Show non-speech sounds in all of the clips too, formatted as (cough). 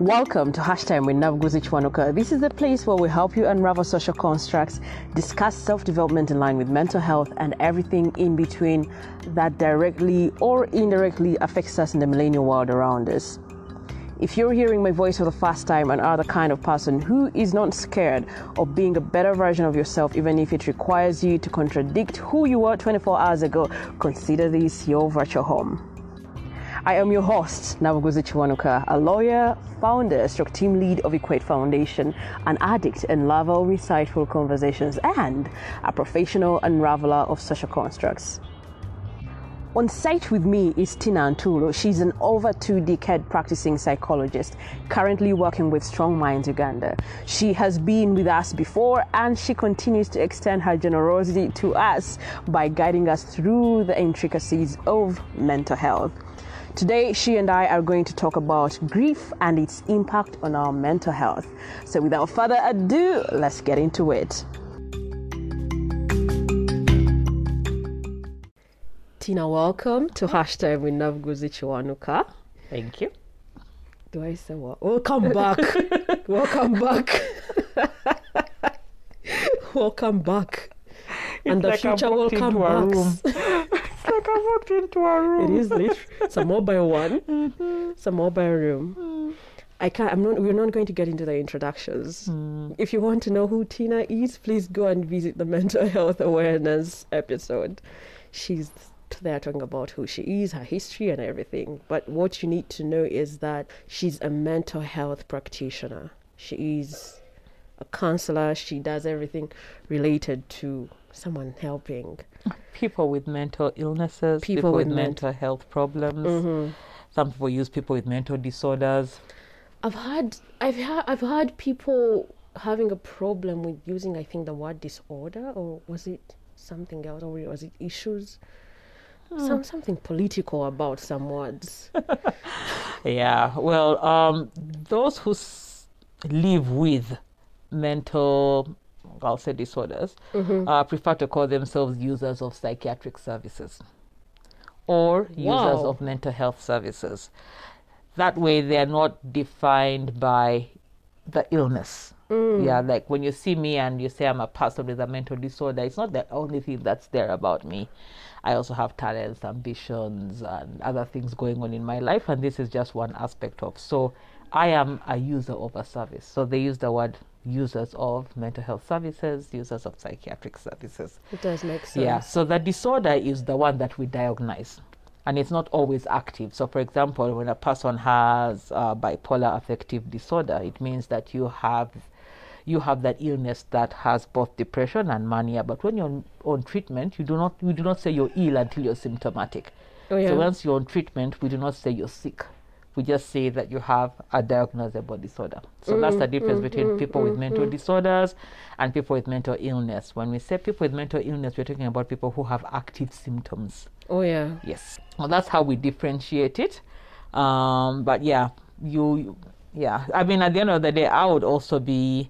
Welcome to Hashtag with Nabuguzi Chwanuka. This is the place where we help you unravel social constructs, discuss self development in line with mental health, and everything in between that directly or indirectly affects us in the millennial world around us. If you're hearing my voice for the first time and are the kind of person who is not scared of being a better version of yourself, even if it requires you to contradict who you were 24 hours ago, consider this your virtual home. I am your host, Nabuguzi Chwanuka, a lawyer, founder, stroke team lead of Equate Foundation, an addict and lover of insightful conversations, and a professional unraveler of social constructs. On site with me is Tina Antulo. She's an over two decade practicing psychologist, currently working with Strong Minds Uganda. She has been with us before and she continues to extend her generosity to us by guiding us through the intricacies of mental health. Today, she and I are going to talk about grief and its impact on our mental health. So, without further ado, let's get into it. Tina, welcome to Hashtag with Nabuguzi Chwanuka. Thank you. Do I say what? Welcome back. (laughs) welcome back. (laughs) welcome back. It's and the like future will come back. Like I walked into a room. It is literally it's (laughs) mm-hmm. a mobile one. It's a mobile room. Mm. I can't. I'm not. We're not going to get into the introductions. Mm. If you want to know who Tina is, please go and visit the (laughs) mental health awareness episode. She's there talking about who she is, her history, and everything. But what you need to know is that she's a mental health practitioner. She is a counselor. She does everything related to someone helping. People with mental illnesses, People people, with with, ment- mental health problems. Some people use people with mental disorders. I've had I've had I've had people having a problem with using I think the word disorder or was it something else or was it issues? Some something political about some words. (laughs) Yeah, well, um, those who s- live with mental, I'll say disorders, uh, prefer to call themselves users of psychiatric services or users Wow. of mental health services. That way, they are not defined by the illness. Yeah, like when you see me and you say I'm a person with a mental disorder, it's not the only thing that's there about me. I also have talents, ambitions, and other things going on in my life, and this is just one aspect of. So, I am a user of a service. So they use the word users of mental health services, users of psychiatric services. It does make sense. Yeah, so the disorder is the one that we diagnose, and it's not always active. So, for example, when a person has uh, bipolar affective disorder, it means that you have you have that illness that has both depression and mania. But when you're on, on treatment, you do not we do not say you're ill until you're symptomatic. Oh, yeah. So once you're on treatment, we do not say you're sick. We just say that you have a diagnosable disorder. So that's the mm, difference mm, between mm, people with mental disorders and people with mental illness. When we say people with mental illness, we're talking about people who have active symptoms. Oh yeah. Yes. Well, that's how we differentiate it. Um, but yeah, you, you- yeah. I mean, at the end of the day, I would also be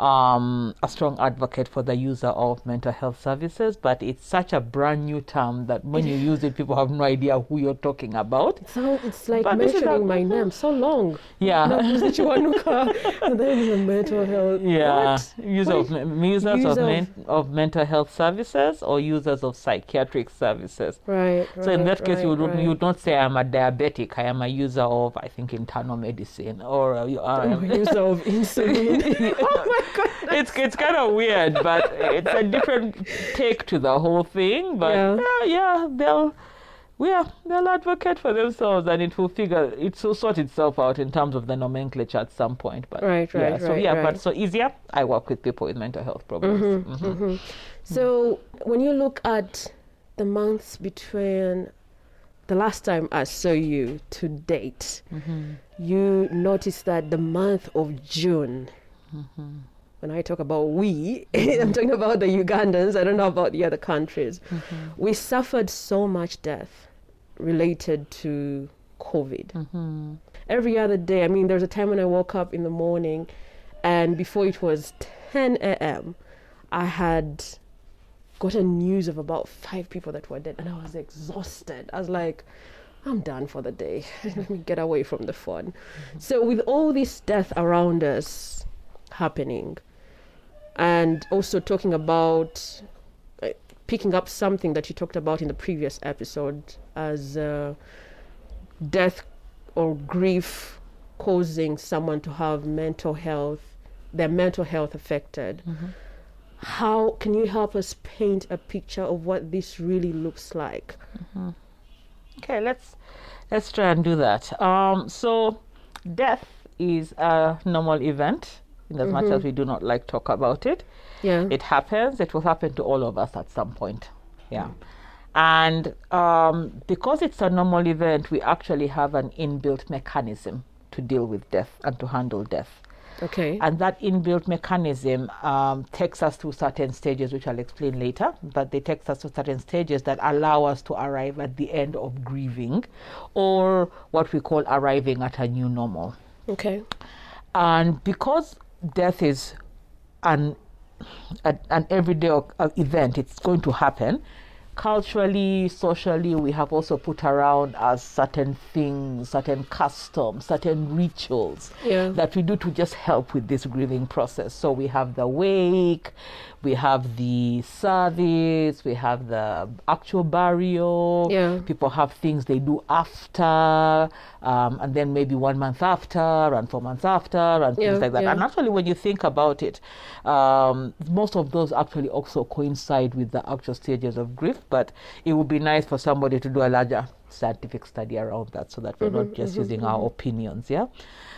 um, a strong advocate for the user of mental health services, but it's such a brand new term that when you use it, people have no idea who you're talking about. So it's like But mentioning a- my name so long. Yeah. And then (laughs) the mental health. Yeah, What? user of, What? users User of, of- men, of mental health services or users of psychiatric services. Right. So in that case, you right, would right. you would not say I'm a diabetic. I am a user of I think internal medicine or uh, you are. I'm a user of (laughs) insulin. (laughs) oh. (laughs) it's it's kind of weird, but it's a different take to the whole thing. But Yeah. yeah, yeah, they'll. Yeah, they'll advocate for themselves, and it will figure it will sort itself out in terms of the nomenclature at some point. But Right, yeah, right, so yeah, right. but so easier. I work with people with mental health problems. Mhm. So when you look at the months between the last time I saw you to date, you notice that the month of June. When I talk about we, (laughs) I'm talking about the Ugandans. I don't know about the other countries. Mm-hmm. We suffered so much death related to COVID. Mm-hmm. Every other day, I mean, there's a time when I woke up in the morning, and before it was 10 a.m., I had gotten news of about five people that were dead, and I was exhausted. I was like, I'm done for the day. (laughs) Let me get away from the fun. Mm-hmm. So, with all this death around us happening, and also talking about uh, picking up something that you talked about in the previous episode as uh, death or grief causing someone to have mental health, their mental health affected. How can you help us paint a picture of what this really looks like? Okay, let's let's try and do that. Um, so, death is a normal event, in as much as we do not like talk about it. Yeah. It happens. It will happen to all of us at some point. Yeah. And um, because it's a normal event, we actually have an inbuilt mechanism to deal with death and to handle death. okay. And that inbuilt mechanism um, takes us through certain stages, which I'll explain later. But they take us to certain stages that allow us to arrive at the end of grieving, or what we call arriving at a new normal. okay. And because death is an an, an everyday uh, event, it's going to happen. Culturally, socially, we have also put around us certain things, certain customs, certain rituals Yeah. that we do to just help with this grieving process. So we have the wake, we have the service, we have the actual burial. Yeah. People have things they do after, um, and then maybe one month after, and four months after, and things Yeah, like that. yeah. And actually, when you think about it, um, most of those actually also coincide with the actual stages of grief. But it would be nice for somebody to do a larger scientific study around that, so that we're not just using our opinions. Yeah.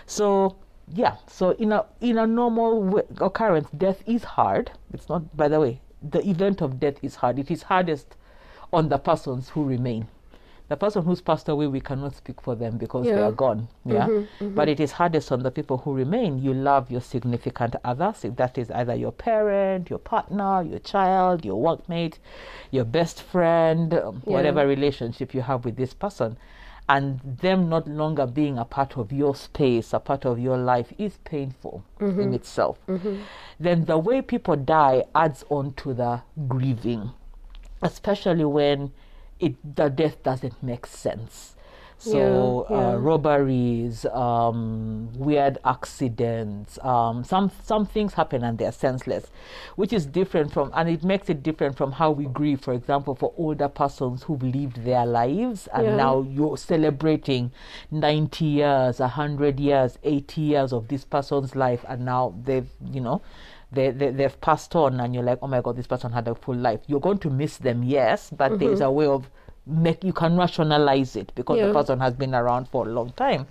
So yeah. So in a in a normal w- occurrence, death is hard. It's not, by the way, the event of death is hard. It is hardest on the persons who remain. The person who's passed away, we cannot speak for them because they are gone. Yeah. But it is hardest on the people who remain. You love your significant others. If that is either your parent, your partner, your child, your workmate, your best friend, um, Yeah. whatever relationship you have with this person. And them not longer being a part of your space, a part of your life, is painful mm-hmm. in itself. Mm-hmm. Then the way people die adds on to the grieving especially when it the death doesn't make sense. So Yeah, Uh, robberies, um, weird accidents, um, some some things happen and they're senseless, which is different from, and it makes it different from how we grieve. For example, for older persons who've lived their lives and Yeah. now you're celebrating 90 years, 100 years, 80 years of this person's life, and now they've, you know, they, they, they've passed on, and you're like, oh my God, this person had a full life. You're going to miss them, yes, but there's a way of make you can rationalize it because Yeah. the person has been around for a long time.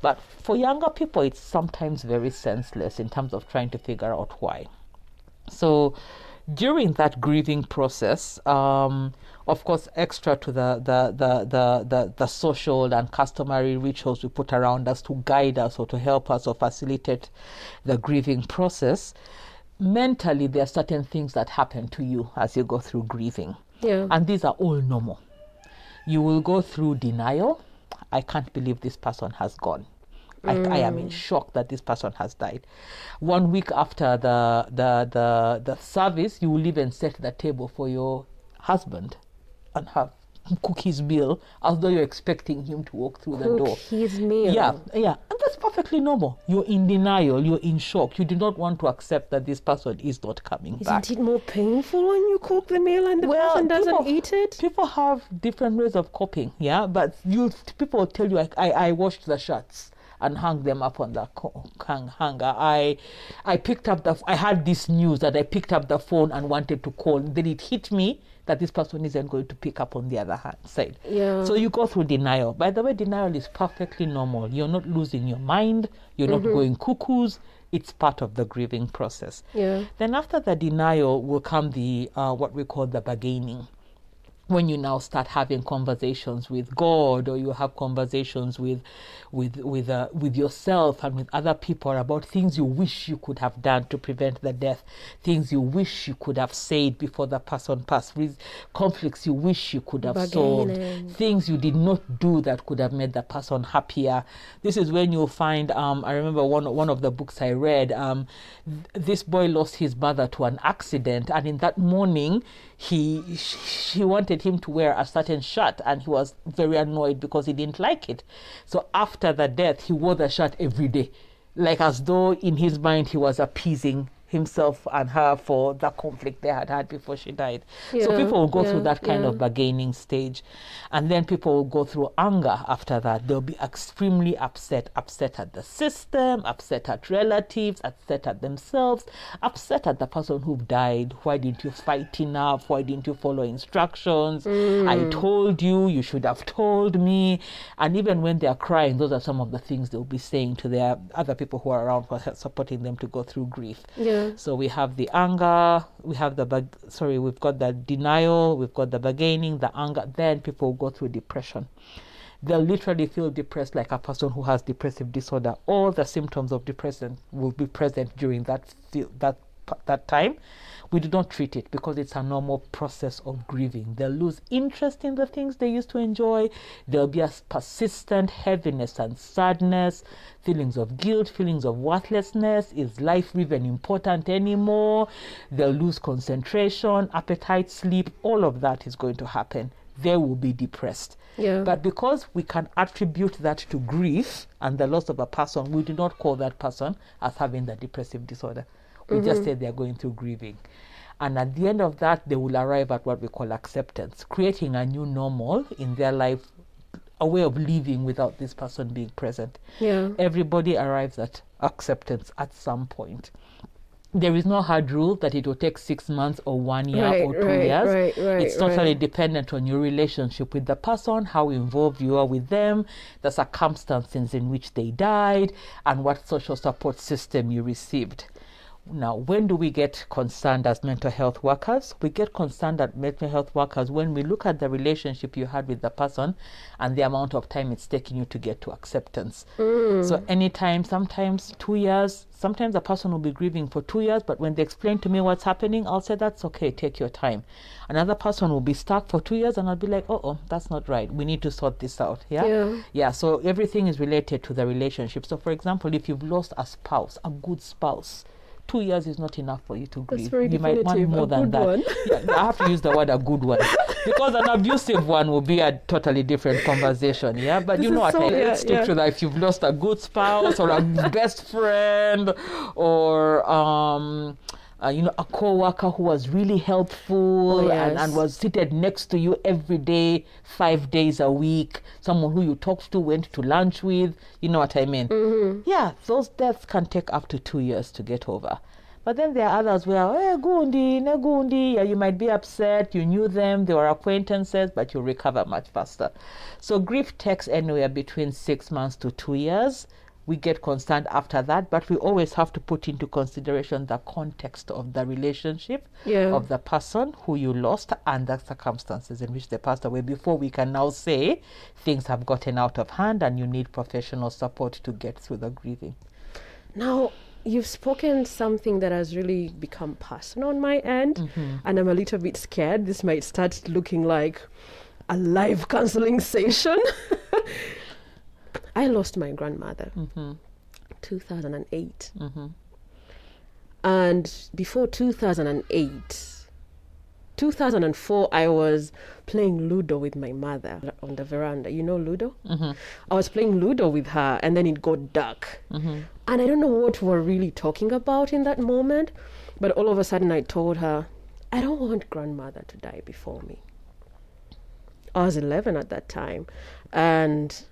But for younger people, it's sometimes very senseless in terms of trying to figure out why. So during that grieving process, um, of course, extra to the, the, the, the, the, the social and customary rituals we put around us to guide us or to help us or facilitate the grieving process, mentally, there are certain things that happen to you as you go through grieving. Yeah. And these are all normal. You will go through denial. I can't believe this person has gone. I, I am in mm. shock that this person has died. One week after the, the, the, the service, you will even set the table for your husband and have cook his meal as though you're expecting him to walk through the door. Cook his meal. Yeah, yeah, and that's perfectly normal. You're in denial, you're in shock. You do not want to accept that this person is not coming back. Isn't it more painful when you cook the meal and the Well, person doesn't people- eat it? People have different ways of coping, yeah. But you people tell you, I, I, I washed the shirts and hung them up on the hang, hanger. I, I picked up the. I had this news that I picked up the phone and wanted to call. Then it hit me that this person isn't going to pick up on the other hand side. Yeah. So you go through denial. By the way, denial is perfectly normal. You're not losing your mind. You're not going cuckoos. It's part of the grieving process. Yeah. Then after the denial will come the uh, what we call the bargaining. When you now start having conversations with God, or you have conversations with, with with uh, with yourself and with other people about things you wish you could have done to prevent the death, things you wish you could have said before the person passed, conflicts you wish you could have solved, things you did not do that could have made the person happier. This is when you'll find. Um, I remember one one of the books I read. Um, th- this boy lost his mother to an accident, and in that morning, he she wanted him to wear a certain shirt and he was very annoyed because he didn't like it. So after the death he wore the shirt every day. Like as though in his mind he was appeasing himself and her for the conflict they had had before she died. so people will go yeah, through that kind yeah. of bargaining stage. And then people will go through anger after that. They'll be extremely upset, upset at the system, upset at relatives, upset at themselves, upset at the person who died. Why didn't you fight enough? Why didn't you follow instructions? I mm. told you, you should have told me. And even when they're crying, those are some of the things they'll be saying to their other people who are around for supporting them to go through grief. Yeah. So we have the anger, we have the bag- sorry, we've got the denial, we've got the bargaining, the anger. Then people go through depression. They'll literally feel depressed like a person who has depressive disorder. All the symptoms of depression will be present during that that that time. We do not treat it because it's a normal process of grieving. They'll lose interest in the things they used to enjoy. There'll be a persistent heaviness and sadness, feelings of guilt, feelings of worthlessness. Is life even important anymore? They'll lose concentration, appetite, sleep. All of that is going to happen. They will be depressed. Yeah. But because we can attribute that to grief and the loss of a person, we do not call that person as having the depressive disorder. We just mm-hmm. say they're going through grieving. And at the end of that, they will arrive at what we call acceptance, creating a new normal in their life, a way of living without this person being present. Yeah. Everybody arrives at acceptance at some point. There is no hard rule that it will take six months or one year Right, or two right, years. right, it's totally dependent on your relationship with the person, how involved you are with them, the circumstances in which they died, and what social support system you received. Now, when do we get concerned as mental health workers? We get concerned as mental health workers when we look at the relationship you had with the person and the amount of time it's taking you to get to acceptance. Mm. So, anytime, sometimes two years, sometimes a person will be grieving for two years, but when they explain to me what's happening, I'll say, That's okay, take your time. Another person will be stuck for two years, and I'll be like, Oh, oh, that's not right. We need to sort this out. Yeah? Yeah. Yeah, so everything is related to the relationship. So, for example, if you've lost a spouse, a good spouse, two years is not enough for you to grieve. very you might want more than that. (laughs) Yeah, I have to use the word a good one (laughs) because an abusive one will be a totally different conversation. Yeah, but This you know what? so- I- yeah, let's stick yeah. to that. If you've lost a good spouse or a best friend or um. Uh, you know, a co-worker who was really helpful Oh, and, yes. and was seated next to you every day, five days a week. Someone who you talked to, went to lunch with. You know what I mean? Mm-hmm. Yeah, those deaths can take up to two years to get over. But then there are others where, eh, gundi, ne gundi, yeah, you might be upset, you knew them, they were acquaintances, but you recover much faster. So grief takes anywhere between six months to two years. We get concerned after that, but we always have to put into consideration the context of the relationship, Yeah. of the person who you lost, and the circumstances in which they passed away before we can now say things have gotten out of hand and you need professional support to get through the grieving. Now, you've spoken something that has really become personal on my end, Mm-hmm. and I'm a little bit scared. This might start looking like a live counseling (laughs) session. I lost my grandmother, Mm-hmm. 2008. And before 2008, 2004, I was playing Ludo with my mother on the veranda. You know Ludo? Mm-hmm. I was playing Ludo with her, and then it got dark. Mm-hmm. And I don't know what we were really talking about in that moment, but all of a sudden I told her, I don't want grandmother to die before me. I was 11 at that time. And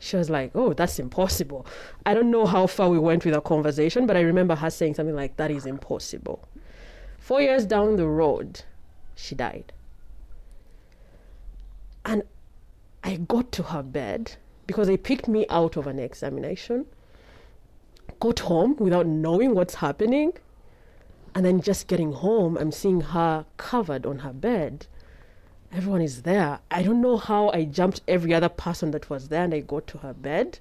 she was like, Oh, that's impossible. I don't know how far we went with our conversation, but I remember her saying something like, That is impossible. Four years down the road, she died. And I got to her bed because they picked me out of an examination, got home without knowing what's happening, and then just getting home, I'm seeing her covered on her bed. Everyone is there. I don't know how I jumped every other person that was there and I got to her bed,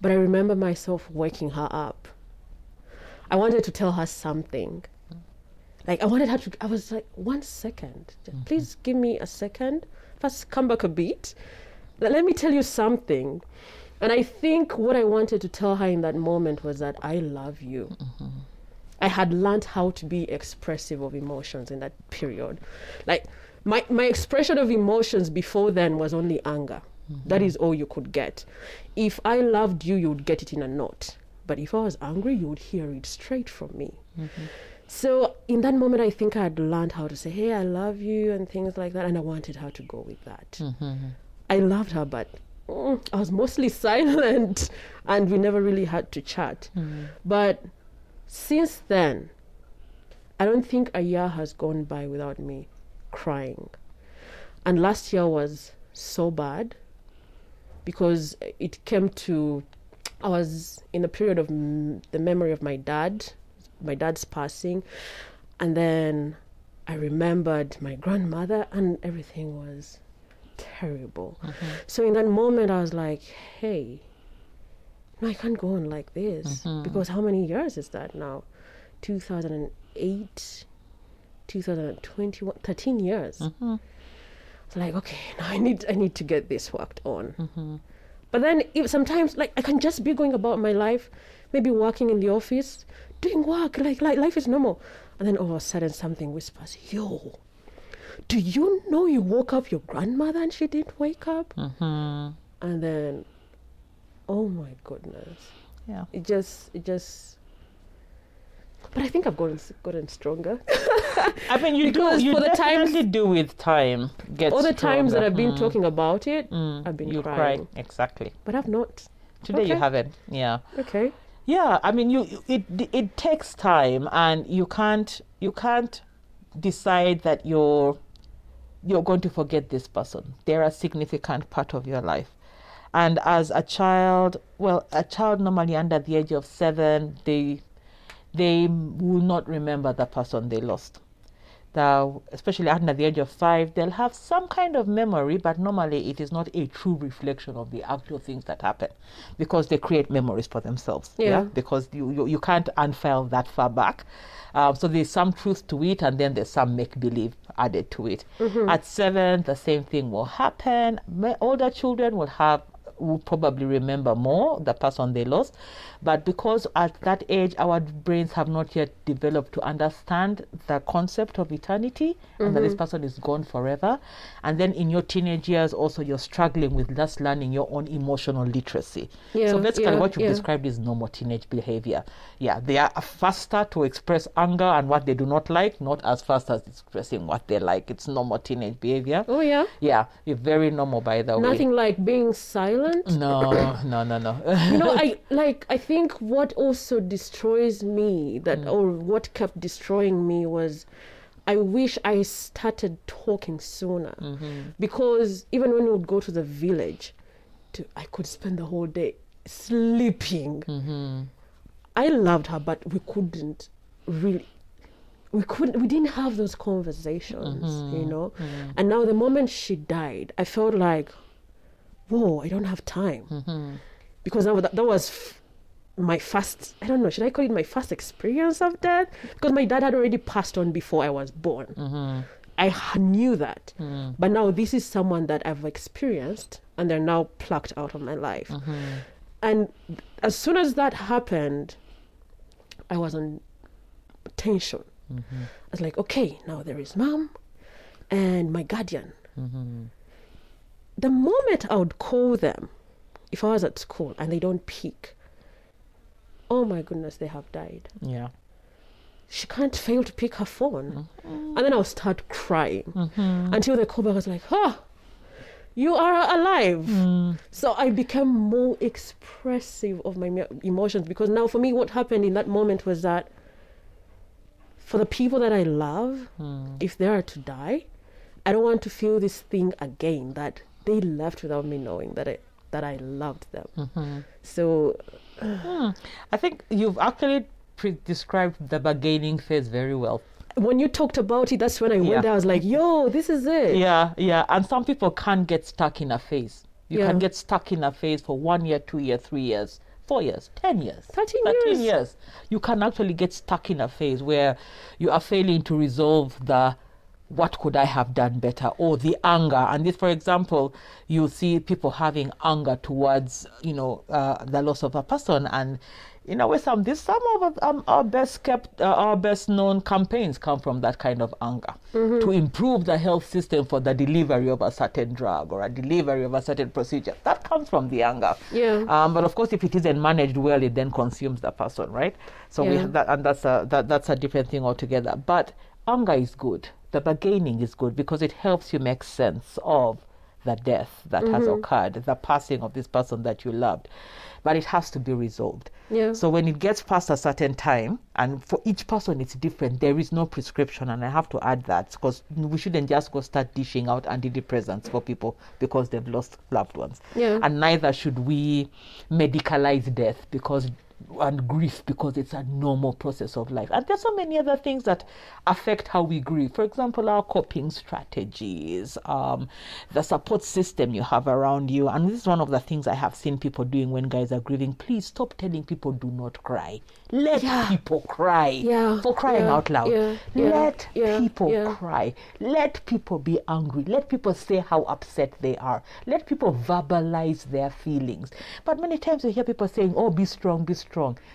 but I remember myself waking her up. I wanted to tell her something. Like I wanted her to. I was like, one second, Just mm-hmm. please give me a second. First, come back a bit. Let let me tell you something. And I think what I wanted to tell her in that moment was that I love you. Mm-hmm. I had learned how to be expressive of emotions in that period. Like my my expression of emotions before then was only anger. Mm-hmm. That is all you could get. If I loved you, you would get it in a note. But if I was angry, you would hear it straight from me. Mm-hmm. So in that moment, I think I had learned how to say, "Hey, I love you" and things like that, and I wanted her to go with that. Mm-hmm. I loved her, but mm, I was mostly (laughs) silent, and we never really had to chat. But since then, I don't think a year has gone by without me crying. And last year was so bad because it came to, I was in a period of m- the memory of my dad, my dad's passing. And then I remembered my grandmother, and everything was terrible. Mm-hmm. So in that moment, I was like, hey, no, I can't go on like this mm-hmm. because how many years is that now? 2008, 2021, 13 years. It's like, okay, now I need I need to get this worked on. But then if sometimes like I can just be going about my life, maybe working in the office, doing work, like like life is normal. And then all of a sudden something whispers, Yo, do you know you woke up your grandmother and she didn't wake up? Mm-hmm. And then oh my goodness. Yeah. It just it just but I think I've gotten gotten stronger. I mean, you (laughs) do. You for the definitely times- do with time. Get All the times that. I've been Mm, talking about it, mm, I've been you crying. cry exactly. But I've not. Today you haven't. Yeah. Okay. Yeah, I mean, you you- it it takes time, and you can't you can't decide that you're you're going to forget this person. They're a significant part of your life, and as a child, well, a child normally under the age of seven, they they will not remember the person they lost. The, especially under the age of five, they'll have some kind of memory, but normally it is not a true reflection of the actual things that happen because they create memories for themselves. Yeah. Because you, you, you can't unfile that far back. Um, so there's some truth to it, and then there's some make believe added to it. At seven, the same thing will happen. Older children will have will probably remember more the person they lost but because at that age our brains have not yet developed to understand the concept of eternity and that this mm-hmm. person is gone forever. And then in your teenage years also you're struggling with just learning your own emotional literacy. Yeah, so basically yeah, what you've yeah. described is normal teenage behavior. Yeah they are faster to express anger and what they do not like not as fast as expressing what they like. It's normal teenage behavior. Oh yeah. yeah it's very normal by the way. Nothing like being silent. No, no, no, no. you know i (laughs) like i think what also destroys me that Mm. or what kept destroying me was i wish i started talking sooner Mm-hmm. because even when we would go to the village to, i could spend the whole day sleeping Mm-hmm. i loved her but we couldn't really we couldn't we didn't have those conversations Mm-hmm. you know and now the moment she died i felt like whoa i don't have time Mm-hmm. because that, that was f- my first i don't know should i call it my first experience of death because my dad had already passed on before i was born Mm-hmm. i knew that but now this is someone that i've experienced and they're now plucked out of my life Mm-hmm. and as soon as that happened i was on tension Mm-hmm. i was like okay now there is mom and my guardian Mm-hmm. The moment I would call them, if I was at school and they don't pick, oh my goodness, they have died. Yeah. She can't fail to pick her phone. Mm-hmm. And then I'll start crying mm-hmm. until the call back was like, oh, you are alive. Mm. So I became more expressive of my emotions because now for me, what happened in that moment was that for the people that I love, mm. if they are to die, I don't want to feel this thing again that they left without me knowing that I that I loved them. Mm-hmm. So hmm. I think you've actually pre- described the bargaining phase very well. when you talked about it, that's when I Yeah. went there. I was like, "Yo, this is it." Yeah, yeah. And some people can't get stuck in a phase. You Yeah. can get stuck in a phase for one year, two years, three years, four years, ten years, 13 13 years. years. You can actually get stuck in a phase where you are failing to resolve the what could I have done better or the anger. And this, for example, you see people having anger towards, you know, uh, the loss of a person and in a way, some this some of um, our best kept, uh, our best known campaigns come from that kind of anger to improve the health system for the delivery of a certain drug or a delivery of a certain procedure. That comes from the anger. Yeah. Um, but of course, if it isn't managed well, it then consumes the person, right? So we Yeah. that, and that's a that, that's a different thing altogether. But anger is good. The bargaining is good because it helps you make sense of the death that has Mm-hmm. occurred, the passing of this person that you loved. But it has to be resolved. Yeah. So when it gets past a certain time, and for each person it's different, there is no prescription. And I have to add that because we shouldn't just go start dishing out antidepressants for people because they've lost loved ones. Yeah. And neither should we medicalize death because and grief because it's a normal process of life. And there's so many other things that affect how we grieve. For example, our coping strategies, um, the support system you have around you. And this is one of the things I have seen people doing when guys are grieving. Please stop telling people do not cry. Let Yeah. people cry. Yeah, For crying yeah, out loud. yeah, yeah, Let people cry. Let people be angry. Let people say how upset they are. Let people verbalize their feelings. But many times you hear people saying, Oh, be strong, be strong.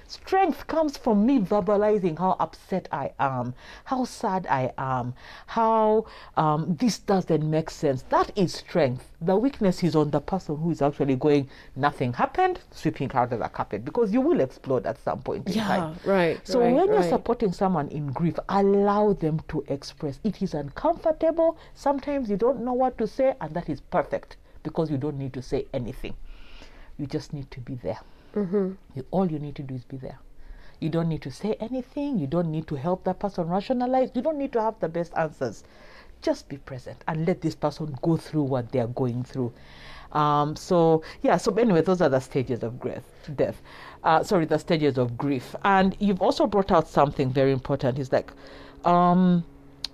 Strength comes from me verbalizing how upset I am, how sad I am, how um, this doesn't make sense. That is strength. The weakness is on the person who is actually going, Nothing happened, sweeping out of the carpet because you will explode at some point in Yeah, time. right. So right, when you're supporting someone in grief, allow them to express. It is uncomfortable. Sometimes you don't know what to say, and that is perfect because you don't need to say anything. You just need to be there. Mm-hmm. You, all you need to do is be there. You don't need to say anything. You don't need to help that person rationalize. You don't need to have the best answers. Just be present and let this person go through what they are going through. Um, so yeah. So anyway, those are the stages of grief, death. Uh, sorry, the stages of grief. And you've also brought out something very important. Is like. Um,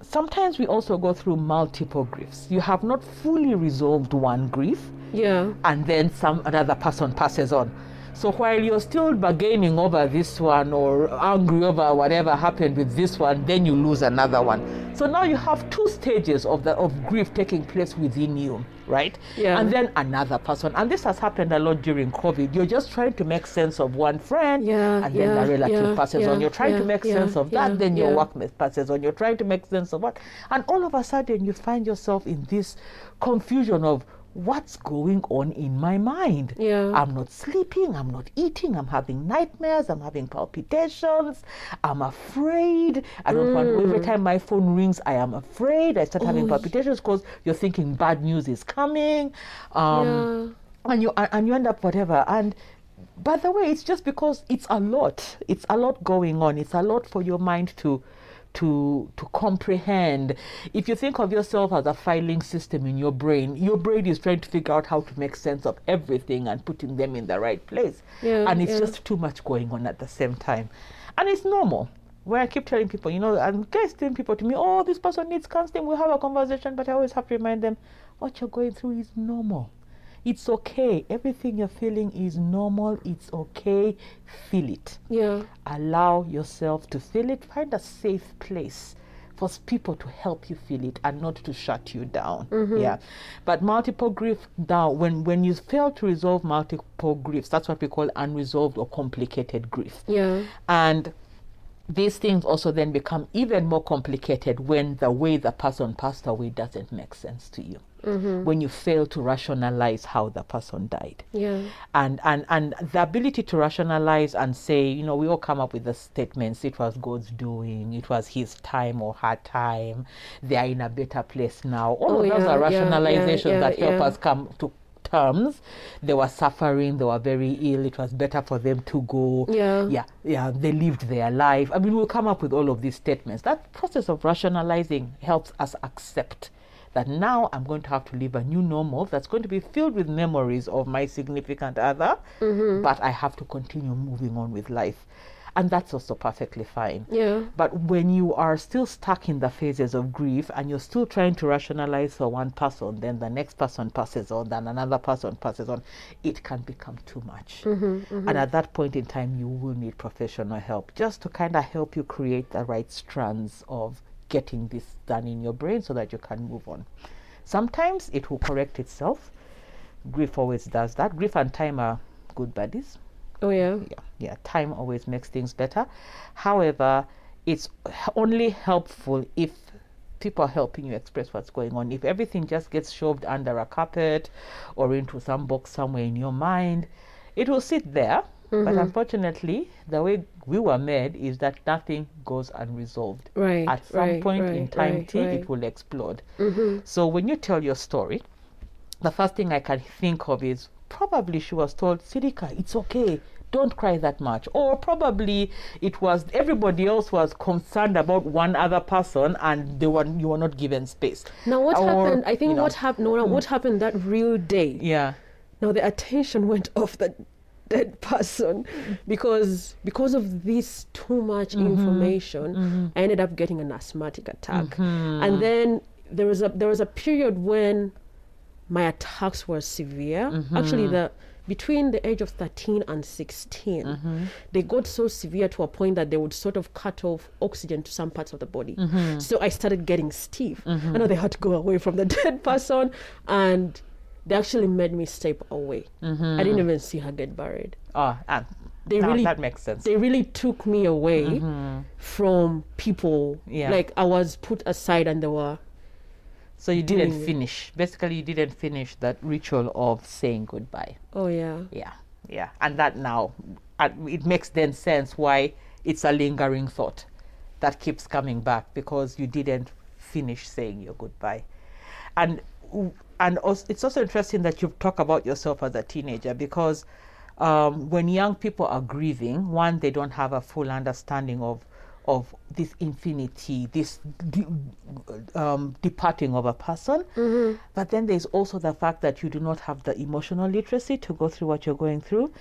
sometimes we also go through multiple griefs. You have not fully resolved one grief, Yeah. and then some another person passes on. So while you're still bargaining over this one or angry over whatever happened with this one, then you lose another one. So now you have two stages of the of grief taking place within you, right? Yeah. And then another person. And this has happened a lot during COVID. You're just trying to make sense of one friend, Yeah, and then yeah, the relative yeah, passes on. You're trying to make yeah, sense of that, yeah, then your yeah. workmate passes on. You're trying to make sense of what, and all of a sudden you find yourself in this confusion of what's going on in my mind. Yeah. I'm not sleeping, I'm not eating, I'm having nightmares, I'm having palpitations, I'm afraid. I don't want Mm. every time my phone rings, I am afraid. I start having Oh, palpitations because you're thinking bad news is coming. Um, and you and you end up whatever and by the way it's just because it's a lot it's a lot going on it's a lot for your mind to to to comprehend. If you think of yourself as a filing system in your brain your brain is trying to figure out how to make sense of everything and putting them in the right place. Yeah, and it's yeah. just too much going on at the same time. And it's normal. Where I keep telling people, you know, and guys telling people to me, oh, this person needs counseling, we'll have a conversation, but I always have to remind them, what you're going through is normal. It's okay. Everything you're feeling is normal. It's okay. Feel it. Yeah. Allow yourself to feel it. Find a safe place for people to help you feel it and not to shut you down. Mm-hmm. Yeah. But multiple grief now, when when you fail to resolve multiple griefs, that's what we call unresolved or complicated grief. Yeah. And these things also then become even more complicated when the way the person passed away doesn't make sense to you. Mm-hmm. When you fail to rationalize how the person died. Yeah. And, and and the ability to rationalize and say, you know, we all come up with the statements, it was God's doing, it was his time or her time, they are in a better place now. All Oh, of those yeah, are yeah, yeah, rationalizations yeah, that help us come to terms. They were suffering, they were very ill, it was better for them to go. Yeah. Yeah, yeah, they lived their life. I mean, we'll come up with all of these statements. That process of rationalizing helps us accept that now I'm going to have to live a new normal that's going to be filled with memories of my significant other, Mm-hmm. but I have to continue moving on with life. And that's also perfectly fine. Yeah. But when you are still stuck in the phases of grief and you're still trying to rationalize for one person, then the next person passes on, then another person passes on, it can become too much. Mm-hmm, And at that point in time, you will need professional help just to kind of help you create the right strands of getting this done in your brain so that you can move on. Sometimes it will correct itself. Grief always does that. Grief and time are good buddies. Oh yeah. Yeah, yeah, time always makes things better. However, it's only helpful if people are helping you express what's going on. If everything just gets shoved under a carpet or into some box somewhere in your mind, it will sit there. But mm-hmm. unfortunately, the way we were made is that nothing goes unresolved. Right, At some right, point in time, right, T, right. it will explode. Mm-hmm. So when you tell your story, the first thing I can think of is probably she was told, Sirika, it's okay. Don't cry that much. Or probably it was everybody else was concerned about one other person and they were you were not given space. Now what Or, happened? I think you know, what happened. No, no, what mm. happened that real day? Yeah. Now the attention went off the dead (laughs) person because because of this too much Mm-hmm. information. I ended up getting an asthmatic attack, and then there was a there was a period when my attacks were severe. Mm-hmm. Actually, the between the age of 13 and 16 Mm-hmm. they got so severe to a point that they would sort of cut off oxygen to some parts of the body Mm-hmm. so i started getting stiff i know they had to go away from the (laughs) dead person and they actually made me step away Mm-hmm. i didn't even see her get buried Oh, and They now really- that makes sense. they really took me away from people Mm-hmm. Yeah. like i was put aside and they were so you didn't finish. Basically, you didn't finish that ritual of saying goodbye. oh yeah Yeah, yeah, and that now it makes then sense why it's a lingering thought that keeps coming back because you didn't finish saying your goodbye, and and also, it's also interesting that you talk about yourself as a teenager because um, when young people are grieving, one they don't have a full understanding of of this infinity, this de- um, departing of a person. But then there's also the fact that you do not have the emotional literacy to go through what you're going through.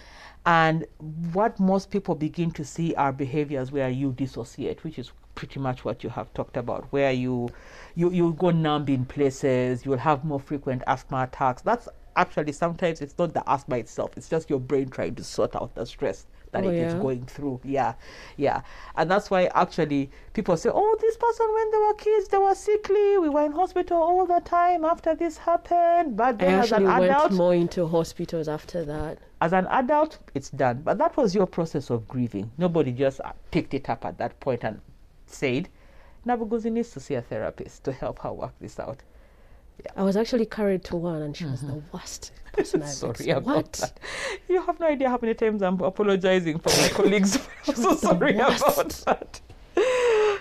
And what most people begin to see are behaviors where you dissociate, which is pretty much what you have talked about, where you you you go numb in places, you'll have more frequent asthma attacks. That's actually sometimes it's not the asthma itself, it's just your brain trying to sort out the stress that Oh, it is yeah? going through. Yeah, yeah. And that's why actually people say, oh, this person, when they were kids, they were sickly. We were in hospital all the time after this happened. But i as an actually went adult, more into hospitals after that as an adult, it's done. But that was your process of grieving. Nobody just uh, picked it up at that point and said, Nabuguzi needs to see a therapist to help her work this out. I was actually carried to one, and she was the worst person I've Mm-hmm. Sorry about what? that. You have no idea how many times I'm apologizing for my colleagues. (laughs) I'm (laughs) so sorry about worst. that.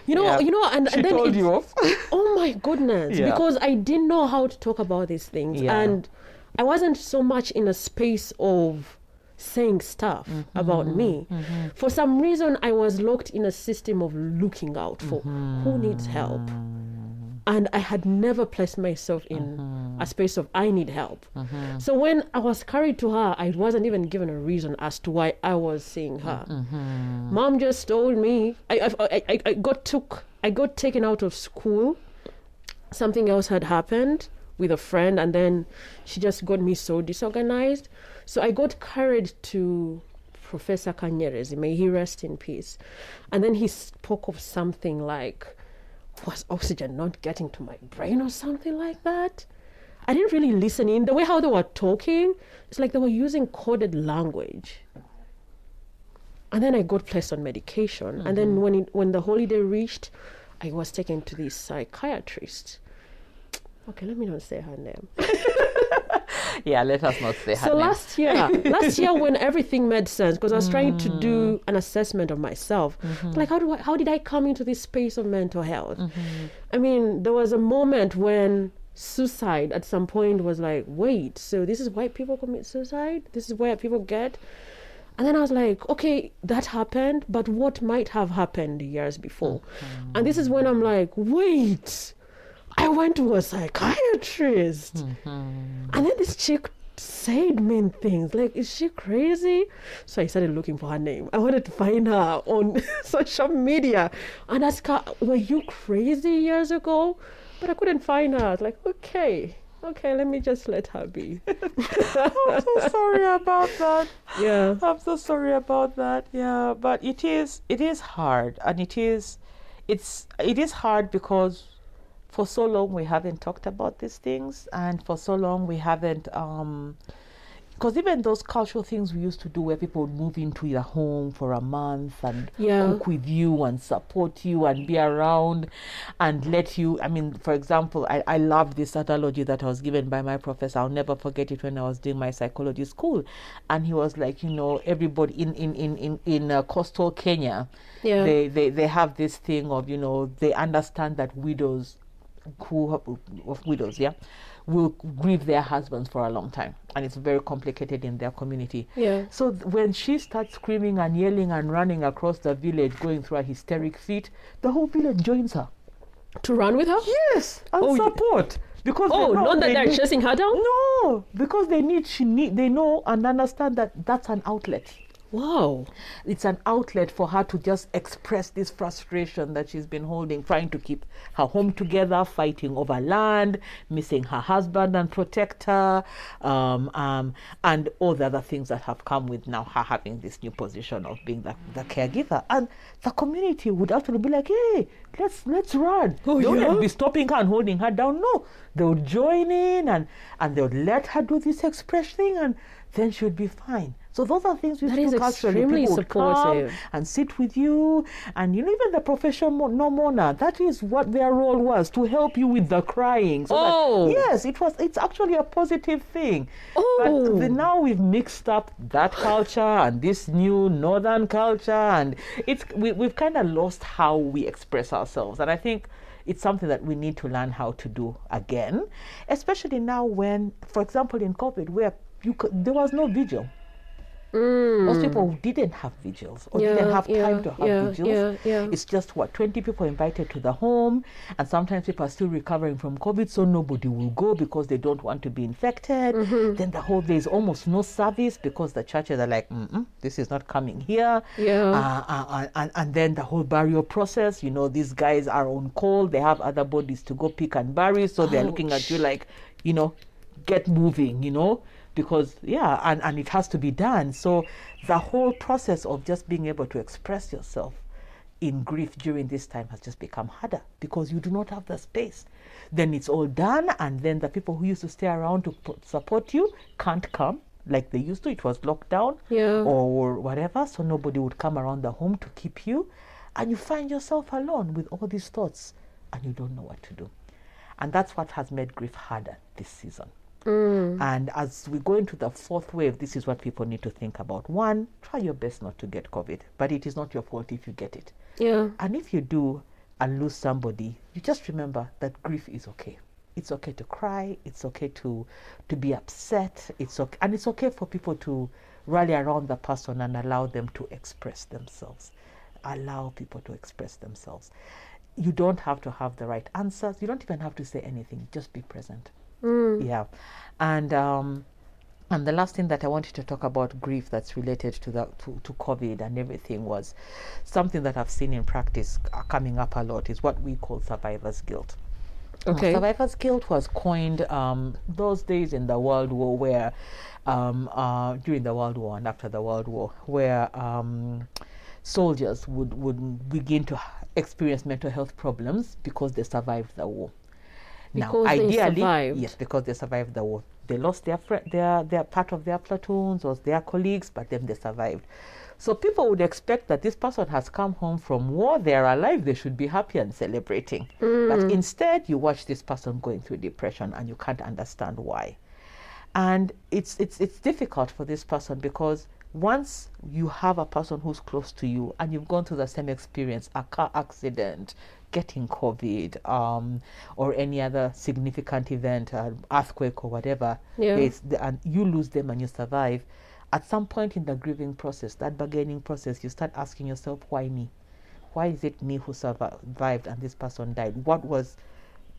You know, Yeah. you know, and, She and then told it's- you off. (laughs) oh my goodness, Yeah. because I didn't know how to talk about these things, Yeah. and I wasn't so much in a space of saying stuff Mm-hmm. about me. For some reason, I was locked in a system of looking out for who needs help. And I had never placed myself in a mm-hmm. space of I need help. Mm-hmm. So when I was carried to her, I wasn't even given a reason as to why I was seeing her. Mm-hmm. Mom just told me I, I, I, I got took I got taken out of school. Something else had happened with a friend, and then she just got me so disorganized. So I got carried to Professor Kanyerezi, may he rest in peace. And then he spoke of something like, was oxygen not getting to my brain or something like that? I didn't really listen in. The way how they were talking, it's like they were using coded language. And then I got placed on medication. And then mm-hmm. when it, when the holiday reached, I was taken to this psychiatrist. Okay, let me not say her name. (laughs) (laughs) yeah, let us not say So last year, (laughs) last year when everything made sense, because I was trying to do mm. an assessment of myself, mm-hmm. like how do I, how did I come into this space of mental health? Mm-hmm. I mean, there was a moment when suicide at some point was like, wait, so this is why people commit suicide? This is where people get. And then I was like, okay, that happened, but what might have happened years before? And this is when I'm like, wait, I went to a psychiatrist. Mm-hmm. And then this chick said mean things. Like, is she crazy? So I started looking for her name. I wanted to find her on (laughs) social media and ask her, were you crazy years ago? But I couldn't find her. I was like, okay, okay, let me just let her be. (laughs) I'm so sorry about that. yeah. I'm so sorry about that. Yeah, but it is it is hard, and it is it's it is hard because for so long we haven't talked about these things, and for so long we haven't um because even those cultural things we used to do where people would move into your home for a month and Yeah. cook with you and support you and be around and let you i mean for example i, I loved this analogy that i was given by my professor i'll never forget it when i was doing my psychology school and he was like you know everybody in in in in, in uh, coastal kenya Yeah. they, they they have this thing of you know they understand that widows who of widows yeah will grieve their husbands for a long time and it's very complicated in their community Yeah. so th- when she starts screaming and yelling and running across the village going through a hysteric fit the whole village joins her To run with her? yes and Oh, support because Oh, know not that they they're need- chasing her down? no because they need she need they know and understand that that's an outlet Wow. it's an outlet for her to just express this frustration that she's been holding, trying to keep her home together, fighting over land, missing her husband and protector, um, um, and all the other things that have come with now her having this new position of being the, the caregiver. And the community would actually be like, hey, let's let's run. Oh, they wouldn't be stopping her and holding her down. No, they would join in and, and they would let her do this express thing and then she would be fine. So those are things we That to culturally. extremely People supportive. and sit with you, and you know even the professional no mourner. That is what their role was to help you with the crying. So that- Oh. yes, it was. It's actually a positive thing. Oh. But the, now we've mixed up that culture and this new northern culture, and it's we, we've kind of lost how we express ourselves. And I think it's something that we need to learn how to do again, especially now when, for example, in COVID, where you could, there was no vigil. Most people didn't have vigils or didn't Yeah, have time to have yeah, vigils. yeah, yeah. It's just what 20 people invited to the home, and sometimes people are still recovering from COVID, so nobody will go because they don't want to be infected. Mm-hmm. Then the whole there's almost no service because the churches are like, this is not coming here. Yeah. Uh, uh, uh, and, and then the whole burial process, you know, these guys are on call, they have other bodies to go pick and bury, so they're looking at you like, you know, get moving, you know, because yeah, and, and it has to be done. So the whole process of just being able to express yourself in grief during this time has just become harder because you do not have the space. Then it's all done, and then the people who used to stay around to support you can't come like they used to. It was locked down Yeah. or whatever, so nobody would come around the home to keep you, and you find yourself alone with all these thoughts, and you don't know what to do. And that's what has made grief harder this season. Mm. And as we go into the fourth wave, this is what people need to think about. One, try your best not to get COVID, but it is not your fault if you get it. Yeah. And if you do and lose somebody, you just remember that grief is okay. It's okay to cry. It's okay to to be upset. It's okay, and it's okay for people to rally around the person and allow them to express themselves. Allow people to express themselves. You don't have to have the right answers. You don't even have to say anything. Just be present. Yeah, and um, and the last thing that I wanted to talk about grief that's related to the to, to COVID and everything was something that I've seen in practice uh, coming up a lot is what we call survivor's guilt. Now, Okay. survivor's guilt was coined um, those days in the World War, where um, uh, during the World War and after the World War, where um, soldiers would would begin to experience mental health problems because they survived the war. Because now, ideally, survived. yes, because they survived the war. They lost their their their part of their platoons or their colleagues, but then they survived. So people would expect that this person has come home from war, they're alive, they should be happy and celebrating. But mm. instead, you watch this person going through depression and you can't understand why. And it's it's it's difficult for this person because once you have a person who's close to you and you've gone through the same experience, a car accident, getting COVID, um, or any other significant event, uh, earthquake or whatever, Yeah. the, and you lose them and you survive, at some point in the grieving process, that bargaining process, you start asking yourself, why me? Why is it me who survived and this person died? What was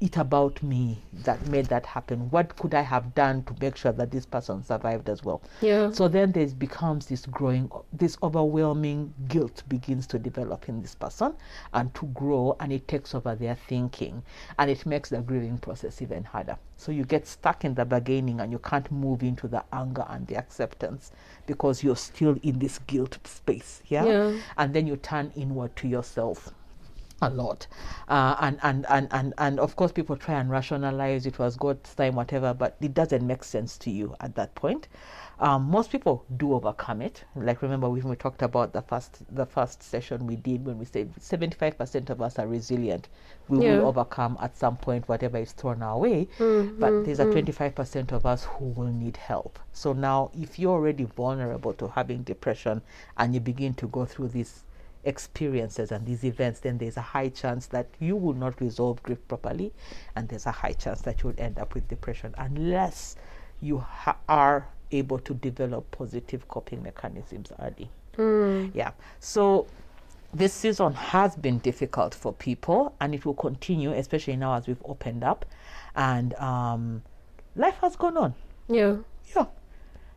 it about me that made that happen? What could I have done to make sure that this person survived as well? Yeah. So then there becomes this growing, this overwhelming guilt begins to develop in this person and to grow, and it takes over their thinking, and it makes the grieving process even harder. So you get stuck in the bargaining, and you can't move into the anger and the acceptance because you're still in this guilt space. Yeah. Yeah. And then you turn inward to yourself a lot. Uh, and, and, and, and, and of course people try and rationalize it was god's time whatever but it doesn't make sense to you at that point. Um, most people do overcome it. Like remember when we talked about the first the first session we did when we said 75% of us are resilient. We Yeah. will overcome at some point whatever is thrown our way. But there's a 25% of us who will need help. So now if you're already vulnerable to having depression and you begin to go through these experiences and these events, then there's a high chance that you will not resolve grief properly, and there's a high chance that you'll end up with depression unless you ha- are able to develop positive coping mechanisms early. Yeah. So this season has been difficult for people, and it will continue, especially now as we've opened up, and um, life has gone on. Yeah. Yeah.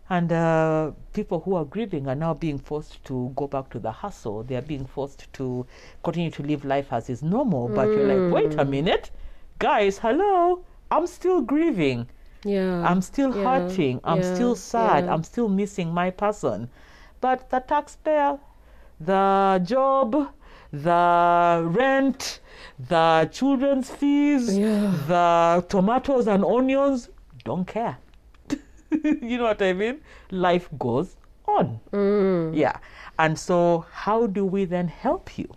And uh, people who are grieving are now being forced to go back to the hustle. They are being forced to continue to live life as is normal. But you're like, wait a minute, guys, hello, I'm still grieving. Yeah. I'm still Yeah, hurting. I'm yeah, still sad. yeah. I'm still missing my person. But the taxpayer, the job, the rent, the children's fees, the tomatoes and onions don't care. (laughs) you know what I mean? Life goes on. Mm. Yeah. And so, how do we then help you?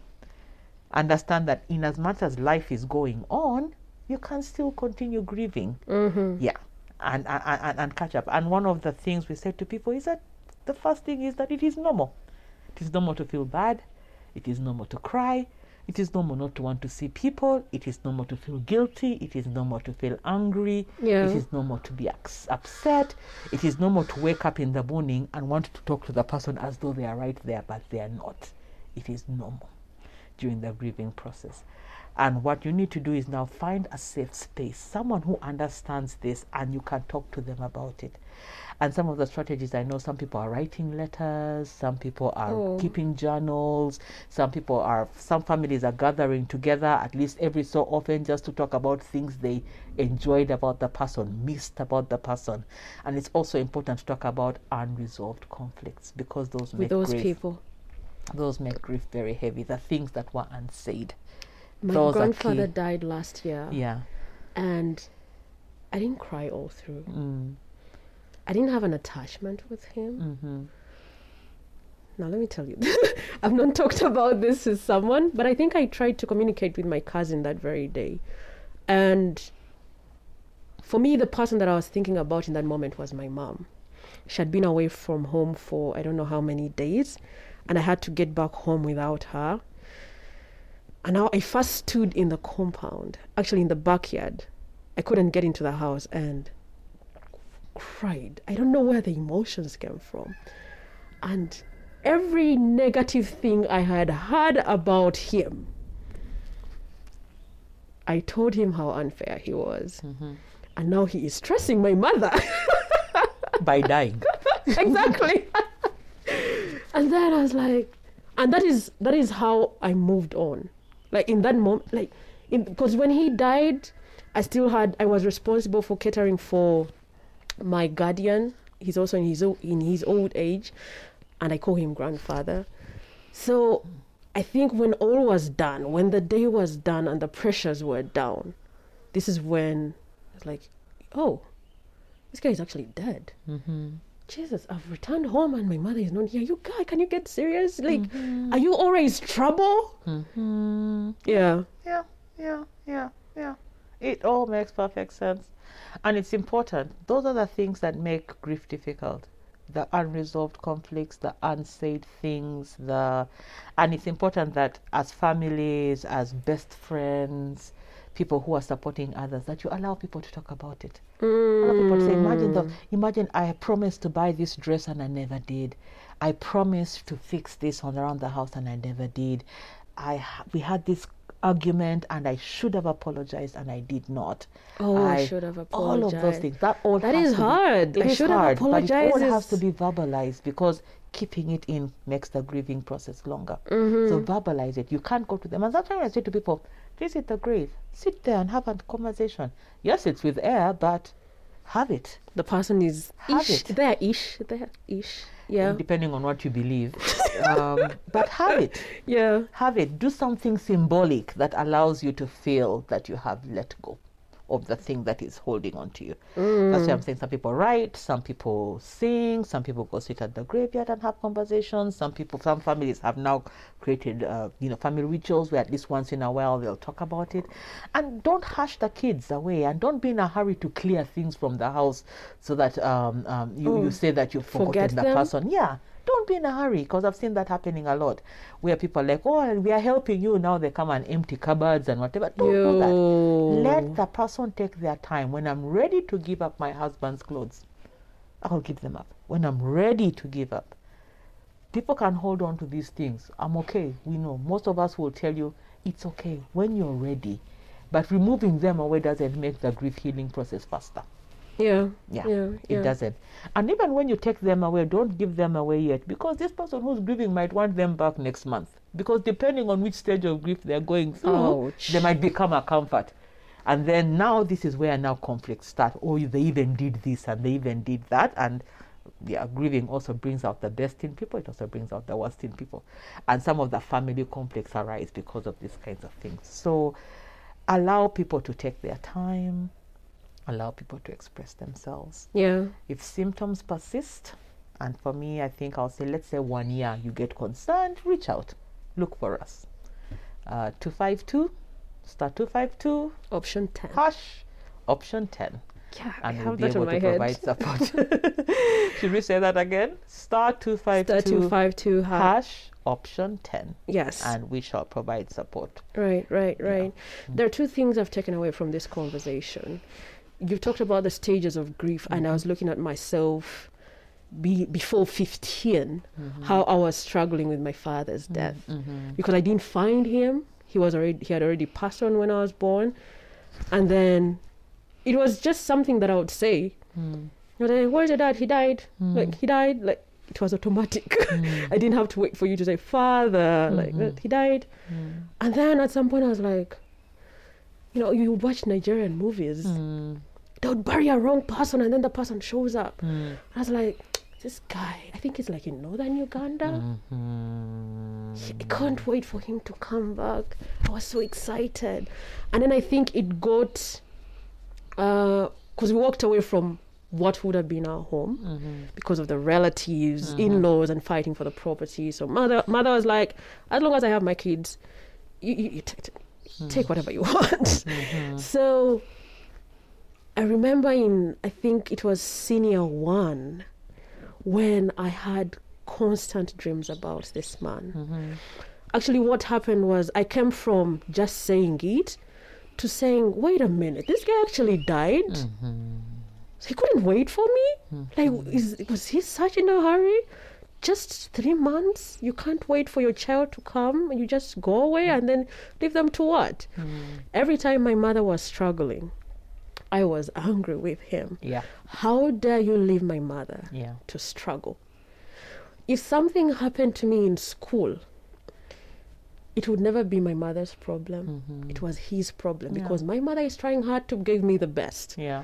Understand that in as much as life is going on, you can still continue grieving. Mm-hmm. Yeah. And, and, and, and catch up. And one of the things we said to people is that the first thing is that it is normal. It is normal to feel bad. It is normal to cry. It is normal not to want to see people. It is normal to feel guilty. It is normal to feel angry. Yeah. It is normal to be ups- upset. It is normal to wake up in the morning and want to talk to the person as though they are right there, but they are not. It is normal during the grieving process. And what you need to do is now find a safe space, someone who understands this, and you can talk to them about it. And some of the strategies I know some people are writing letters, some people are Oh. keeping journals, some people are, some families are gathering together at least every so often just to talk about things they enjoyed about the person, missed about the person. And it's also important to talk about unresolved conflicts because those With make those grief, people. those make grief very heavy. The things that were unsaid. My Those grandfather died last year, Yeah. and I didn't cry all through. Mm. I didn't have an attachment with him. hmm Now, let me tell you, (laughs) I've not talked about this with someone, but I think I tried to communicate with my cousin that very day. And for me, the person that I was thinking about in that moment was my mom. She had been away from home for I don't know how many days, and I had to get back home without her. And now I first stood in the compound, actually in the backyard. I couldn't get into the house and cried. I don't know where the emotions came from. And every negative thing I had heard about him, I told him how unfair he was. Mm-hmm. And now he is stressing my mother. (laughs) By dying. (laughs) exactly. and then I was like, and that is that is how I moved on. Like in that moment, like in because when he died, I still had I was responsible for catering for my guardian. He's also in his in his old age, and I call him grandfather. So I think when all was done, when the day was done and the pressures were down, this is when it's like, oh, this guy is actually dead. Mm-hmm. Jesus, I've returned home and my mother is not here. You guy, can you get serious? Like, are you always trouble? Mm-hmm. Yeah. Yeah, yeah, yeah, yeah. It all makes perfect sense. And it's important. Those are the things that make grief difficult. The unresolved conflicts, the unsaid things, the and it's important that as families, as best friends, people who are supporting others, that you allow people to talk about it. Allow people to say, imagine the imagine I promised to buy this dress and I never did. I promised to fix this on around the house and I never did. I we had this argument and I should have apologized and I did not. Oh, I should have apologized. All of those things. That all That is be- hard. it I should have hard, but it all has to be verbalized because keeping it in makes the grieving process longer. Mm-hmm. So verbalize it. You can't go to them. And sometimes I say to people, visit the grave, sit there and have a conversation. Yes, it's with air, but have it. The person is Have ish. it. There, ish. There, ish. Yeah. Depending on what you believe. um, (laughs) but have it. Yeah. Have it. Do something symbolic that allows you to feel that you have let go of the thing that is holding on to you. That's why I'm saying some people write, some people sing, some people go sit at the graveyard and have conversations. Some people, some families have now created, uh, you know, family rituals where at least once in a while they'll talk about it. And don't hush the kids away, and don't be in a hurry to clear things from the house so that um, um, you, you say that you've forgotten Forget the them? person. Yeah. Don't be in a hurry because I've seen that happening a lot where people are like, oh, we are helping you. Now they come and empty cupboards and whatever. Don't do that. Let the person take their time. When I'm ready to give up my husband's clothes, I'll give them up. When I'm ready to give up, people can hold on to these things. I'm okay. We know. Most of us will tell you it's okay when you're ready. But removing them away doesn't make the grief healing process faster. Yeah. Yeah, Yeah. it doesn't. And even when you take them away, don't give them away yet because this person who's grieving might want them back next month. Because depending on which stage of grief they're going through, Ouch. they might become a comfort. And then now this is where now conflicts start. Oh, they even did this and they even did that. And yeah, grieving also brings out the best in people. It also brings out the worst in people. And some of the family conflicts arise because of these kinds of things. So allow people to take their time. Allow people to express themselves Yeah. if symptoms persist, and for me, I think I'll say, let's say one year, you get concerned, reach out, look for us. Uh, 252, star 252, Option 10. hash, option 10. Yeah, I And we'll have be that able to head. provide support. (laughs) (laughs) Should we say that again? Star 252, Star 252 ha- hash, option 10. Yes. And we shall provide support. Right, right, right. Mm-hmm. There are two things I've taken away from this conversation. You've talked about the stages of grief, and I Mm-hmm. was looking at myself be, before 15, Mm-hmm. how I was struggling with my father's death because I didn't find him. He was already he had already passed on when I was born, and then it was just something that I would say. Mm. You know, where's your dad? He died. Like he died. Like it was automatic. (laughs) I didn't have to wait for you to say father. Like he died. And then at some point I was like, you know, you watch Nigerian movies. Mm. They would bury a wrong person and then the person shows up. Hmm. I was like, this guy, I think he's like in northern Uganda. Mm-hmm. I can't wait for him to come back. I was so excited. And then I think it got, uh, because we walked away from what would have been our home mm-hmm. because of the relatives, mm-hmm. in-laws, and fighting for the property. So mother, mother was like, as long as I have my kids, you, you, you take, take whatever you (laughs) want. Mm-hmm. So I remember in, I think it was senior one, when I had constant dreams about this man. Mm-hmm. Actually, what happened was I came from just saying it to saying, wait a minute, this guy actually died. So he couldn't wait for me? Like, is, was he such in a hurry? Just three months? You can't wait for your child to come? You just go away and then leave them to what? Hmm. Every time my mother was struggling, I was angry with him. Yeah, How dare you leave my mother yeah. to struggle? If something happened to me in school, it would never be my mother's problem. Mm-hmm. It was his problem Yeah. because my mother is trying hard to give me the best. Yeah.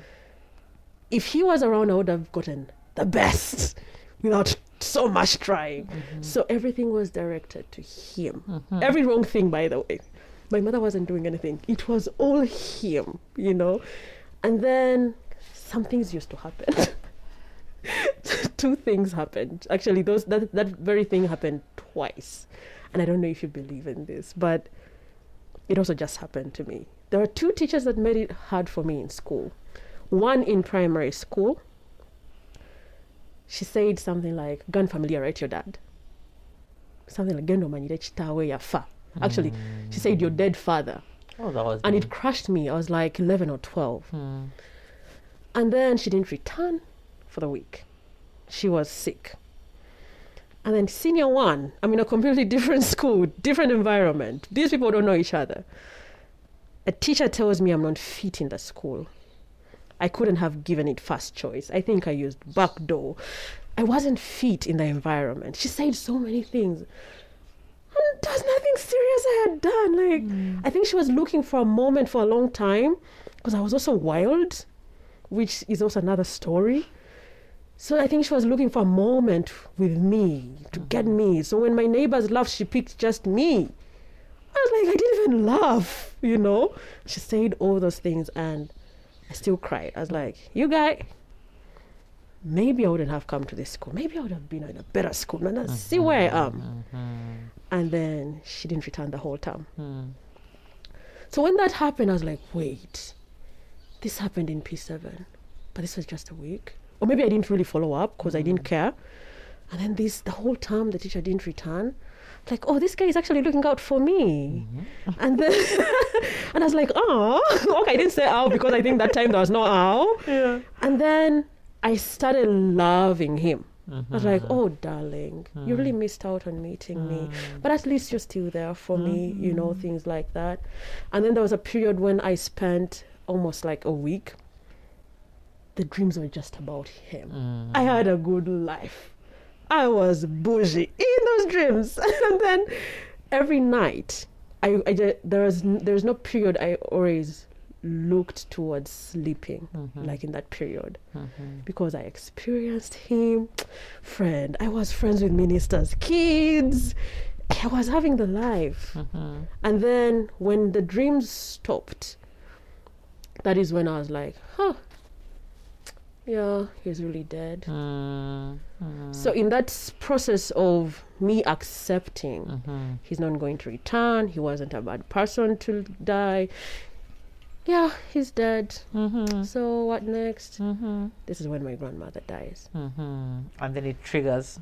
If he was around, I would have gotten the best (laughs) without so much trying. Mm-hmm. So everything was directed to him. Mm-hmm. Every wrong thing, by the way. My mother wasn't doing anything. It was all him, you know. And then some things used to happen. (laughs) Two things happened. Actually, those that that very thing happened twice. And I don't know if you believe in this, but it also just happened to me. There are two teachers that made it hard for me in school. One in primary school. She said something like, "Gun familiarite your dad." Something like, "Gendo manyire chitawe yafa." Actually, she said, "Your dead father." Oh, that was and it crushed me. I was like 11 or 12. Hmm. And then she didn't return for the week. She was sick. And then senior one, I'm in a completely (laughs) different school, different environment. These people don't know each other. A teacher tells me I'm not fit in the school. I couldn't have given it first choice. I think I used back door. I wasn't fit in the environment. She said so many things. And there's nothing serious I had done. Like mm. I think she was looking for a moment for a long time because I was also wild, which is also another story. So I think she was looking for a moment with me to get me. So when my neighbors laughed, she picked just me. I was like, I didn't even laugh, you know. She said all those things, and I still cried. I was like, you guy, maybe I wouldn't have come to this school. Maybe I would have been in a better school. And I see where I am. Mm-hmm. And then she didn't return the whole time. Mm-hmm. So when that happened, I was like, wait, this happened in P7, but this was just a week. Or maybe I didn't really follow up because I didn't mm-hmm. care. And then this, the whole time, the teacher didn't return. Like, oh, this guy is actually looking out for me. Mm-hmm. And then, (laughs) and I was like, oh, (laughs) okay, I didn't say ow because I think that time there was no ow. Yeah. And then I started loving him. I was mm-hmm. like, oh, darling, you really mm. missed out on meeting me. Mm. But at least you're still there for me, you know, mm-hmm. things like that. And then there was a period when I spent almost like a week. The dreams were just about him. Mm. I had a good life. I was bougie in those dreams. (laughs) and then every night, I, I there was n- there's no period I always looked towards sleeping mm-hmm. like in that period mm-hmm. because I experienced him. Friend, I was friends with ministers' kids. I was having the life. Mm-hmm. And then when the dreams stopped, that is when I was like, huh, yeah, he's really dead. Mm, mm. So in that process of me accepting mm-hmm. he's not going to return, he wasn't a bad person to die. Yeah, he's dead. Mm-hmm. So what next? Mm-hmm. This is when my grandmother dies. And then it triggers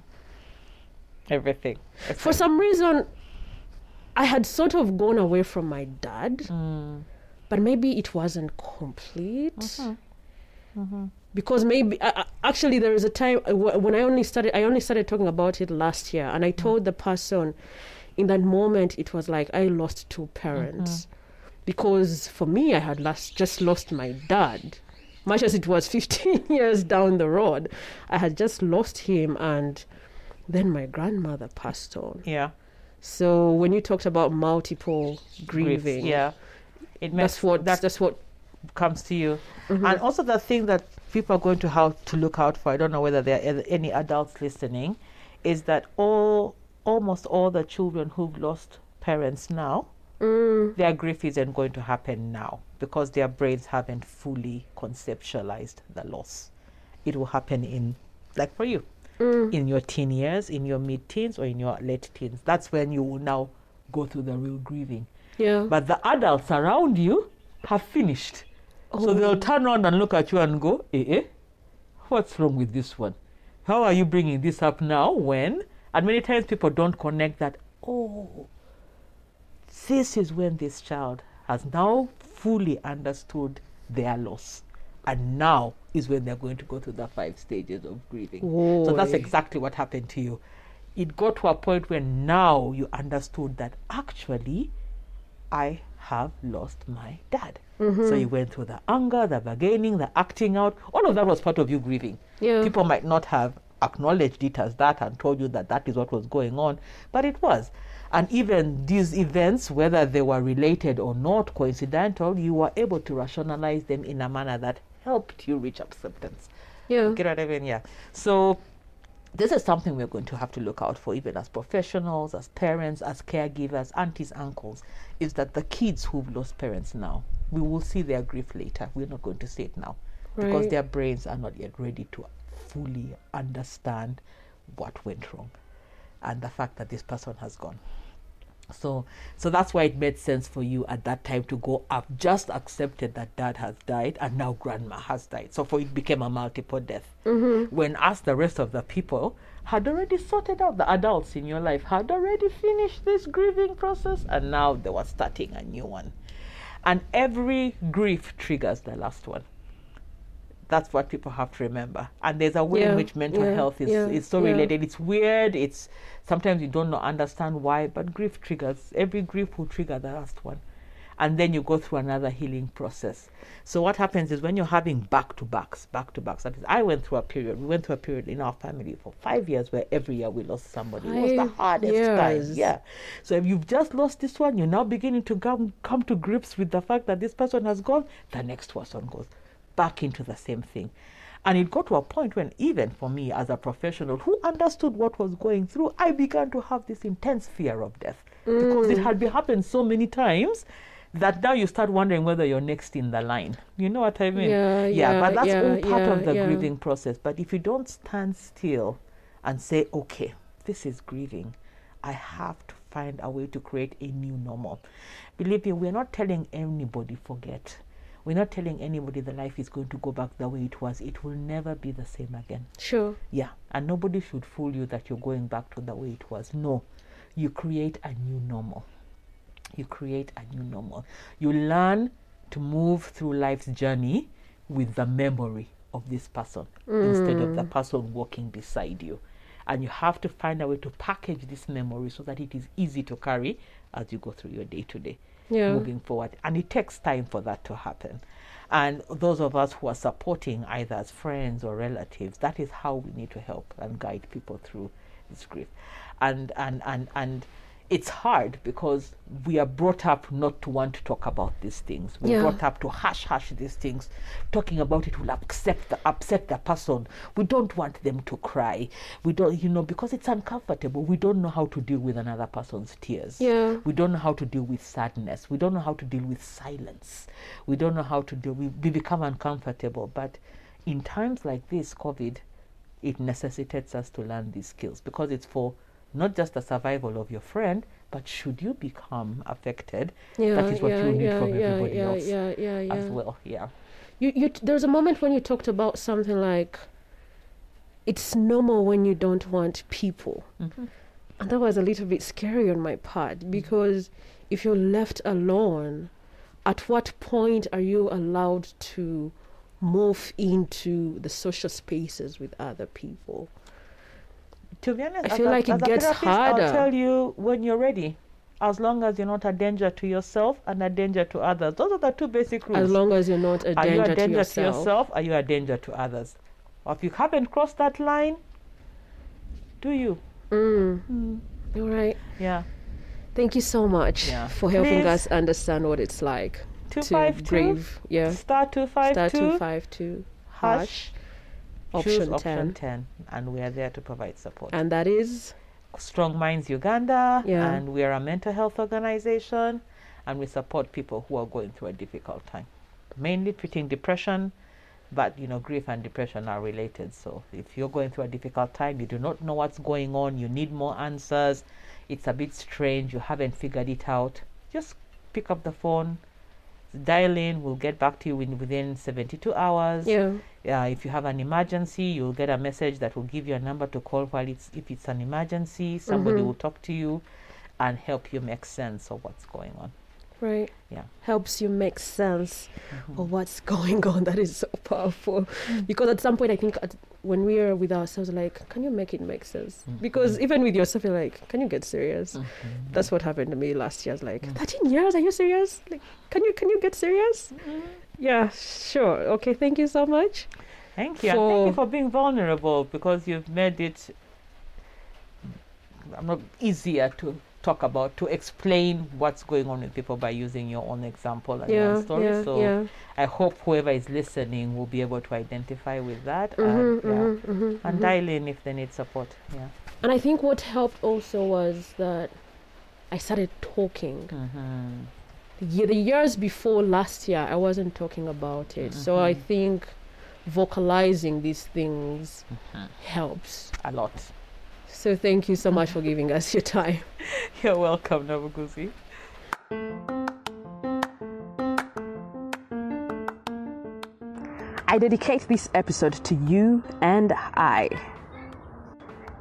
everything. It's For some reason, I had sort of gone away from my dad, mm. but maybe it wasn't complete. Because maybe uh, uh, actually there is a time uh, when I only started I only started talking about it last year, and I told the person in that moment it was like I lost two parents because for me I had lost just lost my dad. Much as it was (laughs) 15 years down the road, I had just lost him, and then my grandmother passed on. yeah. So when you talked about multiple grief, grieving, Yeah. It makes that's what that that's what comes to you. Mm-hmm. And also the thing that people are going to have to look out for, I don't know whether there are any adults listening, is that all almost all the children who've lost parents now, mm. their grief isn't going to happen now because their brains haven't fully conceptualized the loss. It will happen in like for you. Mm. In your teen years, in your mid teens or in your late teens. That's when you will now go through the real grieving. yeah. But the adults around you have finished. So they'll turn around and look at you and go, eh, eh, what's wrong with this one? How are you bringing this up now when? And many times people don't connect that, oh, this is when this child has now fully understood their loss. And now is when they're going to go through the five stages of grieving. So that's exactly what happened to you. It got to a point where now you understood that actually I have lost my dad. Mm-hmm. So you went through the anger, the bargaining, the acting out. All of that was part of you grieving. Yeah. People might not have acknowledged it as that and told you that that is what was going on, but it was. And even these events, whether they were related or not coincidental, you were able to rationalize them in a manner that helped you reach acceptance. yeah. Get what I mean? Yeah. So this is something we're going to have to look out for, even as professionals, as parents, as caregivers, aunties, uncles, is that the kids who've lost parents now, we will see their grief later. We're not going to see it now because their brains are not yet ready to fully understand what went wrong and the fact that this person has gone. So, so that's why it made sense for you at that time to go I've Just accepted that dad has died and now grandma has died. So, for it became a multiple death. Mm-hmm. When us, the rest of the people, had already sorted out the adults in your life, had already finished this grieving process, and now they were starting a new one. And every grief triggers the last one. That's what people have to remember. And there's a way Yeah, in which mental yeah, health is, yeah, is so related. It's weird. It's sometimes you don't know, understand why, but grief triggers. Every grief will trigger the last one. And then you go through another healing process. So what happens is when you're having back to backs, back to backs. That is, I went through a period. We went through a period in our family for five years where every year we lost somebody. it was the Five hardest time. years. Yeah. So if you've just lost this one, you're now beginning to come come to grips with the fact that this person has gone. The next person goes back into the same thing. And it got to a point when, even for me as a professional who understood what was going through, I began to have this intense fear of death because it mm. had been happened so many times that now you start wondering whether you're next in the line. You know what I mean? Yeah, yeah, but that's yeah, all part yeah, of the yeah. grieving process. But if you don't stand still and say, okay, this is grieving, I have to find a way to create a new normal. Believe me, we're not telling anybody forget. We're not telling anybody the life is going to go back the way it was. It will never be the same again. Sure. Yeah, and nobody should fool you that you're going back to the way it was. No, you create a new normal. You create a new normal. You learn to move through life's journey with the memory of this person instead of the mm. person walking beside you. And you have to find a way to package this memory so that it is easy to carry as you go through your day to day Yeah. moving forward. And it takes time for that to happen. And those of us who are supporting either as friends or relatives, that is how we need to help and guide people through this grief. And and and and it's hard because we are brought up not to want to talk about these things. We're Yeah. brought up to hush hush these things. Talking about it will upset the upset the person. We don't want them to cry. We don't you know, because it's uncomfortable. We don't know how to deal with another person's tears. Yeah. We don't know how to deal with sadness. We don't know how to deal with silence. We don't know how to deal. We, we become uncomfortable. But in times like this, COVID, it necessitates us to learn these skills because it's for not just the survival of your friend, but should you become affected, Yeah. that is what yeah, you need yeah, from everybody else Yeah. Yeah. Yeah. as well. Yeah. You, you, there's a moment when you talked about something like, it's normal when you don't want people. Mhm. And that was a little bit scary on my part because if you're left alone, at what point are you allowed to move into the social spaces with other people? To be honest, I feel a- like it gets harder. I'll tell you when you're ready. As long as you're not a danger to yourself and a danger to others. Those are the two basic rules. As long as you're not a Are you danger, a danger to to yourself. yourself? Are you a danger to others? Or if you haven't crossed that line, do you? Mm. All right. Yeah. Thank you so much Yeah. for helping Please. us understand what it's like to grieve. Yeah. Star two five Star two. two five two hash. Option choose option 10. ten, and we are there to provide support. and that is Strong Minds Uganda, Yeah. and we are a mental health organization, and we support people who are going through a difficult time, mainly treating depression. But you know, grief and depression are related. So if you're going through a difficult time, you do not know what's going on, you need more answers, it's a bit strange, you haven't figured it out, just pick up the phone, dial in. We'll get back to you in, within 72 hours. yeah. uh, if you have an emergency, you'll get a message that will give you a number to call while it's if it's an emergency. Somebody Mhm. will talk to you and help you make sense of what's going on. Right. Yeah. Helps you make sense Mhm. of what's (laughs) going on. That is so powerful. Because at some point, I think at, when we are with ourselves, like, can you make it make sense? Because Mhm. even with yourself, you're like, can you get serious? Mhm. That's what happened to me last year. I was like, Mm. 13 years? Are you serious? Like, can you can you get serious? Yeah, sure. Okay, thank you so much. Thank you. and thank you For- for being vulnerable because you've made it I'm not easier to talk about to explain what's going on with people by using your own example and your own story. yeah, so yeah. I hope whoever is listening will be able to identify with that Mhm, and, yeah, mhm, mhm, and mhm. dial in if they need support. Yeah. And I think what helped also was that I started talking. Mm-hmm. The the years before last year, I wasn't talking about it. So I Mhm. think vocalizing these things helps. A lot. So thank you so much for giving us your time. (laughs) You're welcome, Nabuguzi. I dedicate this episode to you and I.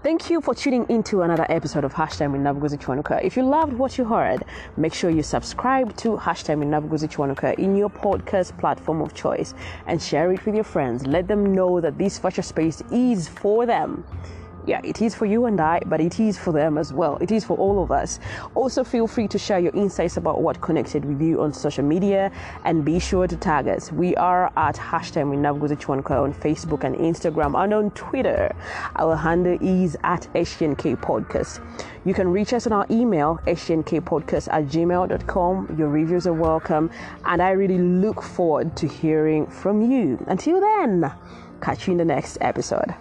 Thank you for tuning into another episode of Hashtag with Nabuguzi Chwanuka. If you loved what you heard, make sure you subscribe to Hashtag with Nabuguzi Chwanuka in your podcast platform of choice and share it with your friends. Let them know that this virtual space is for them. Yeah, it is for you and I, but it is for them as well. It is for all of us. Also, feel free to share your insights about what connected with you on social media and be sure to tag us. We are at hashtag Minavguzichwanka on Facebook and Instagram and on Twitter. Our handle is at HNK Podcast. You can reach us on our email, hnkpodcast at gmail.com. Your reviews are welcome, and I really look forward to hearing from you. Until then, catch you in the next episode.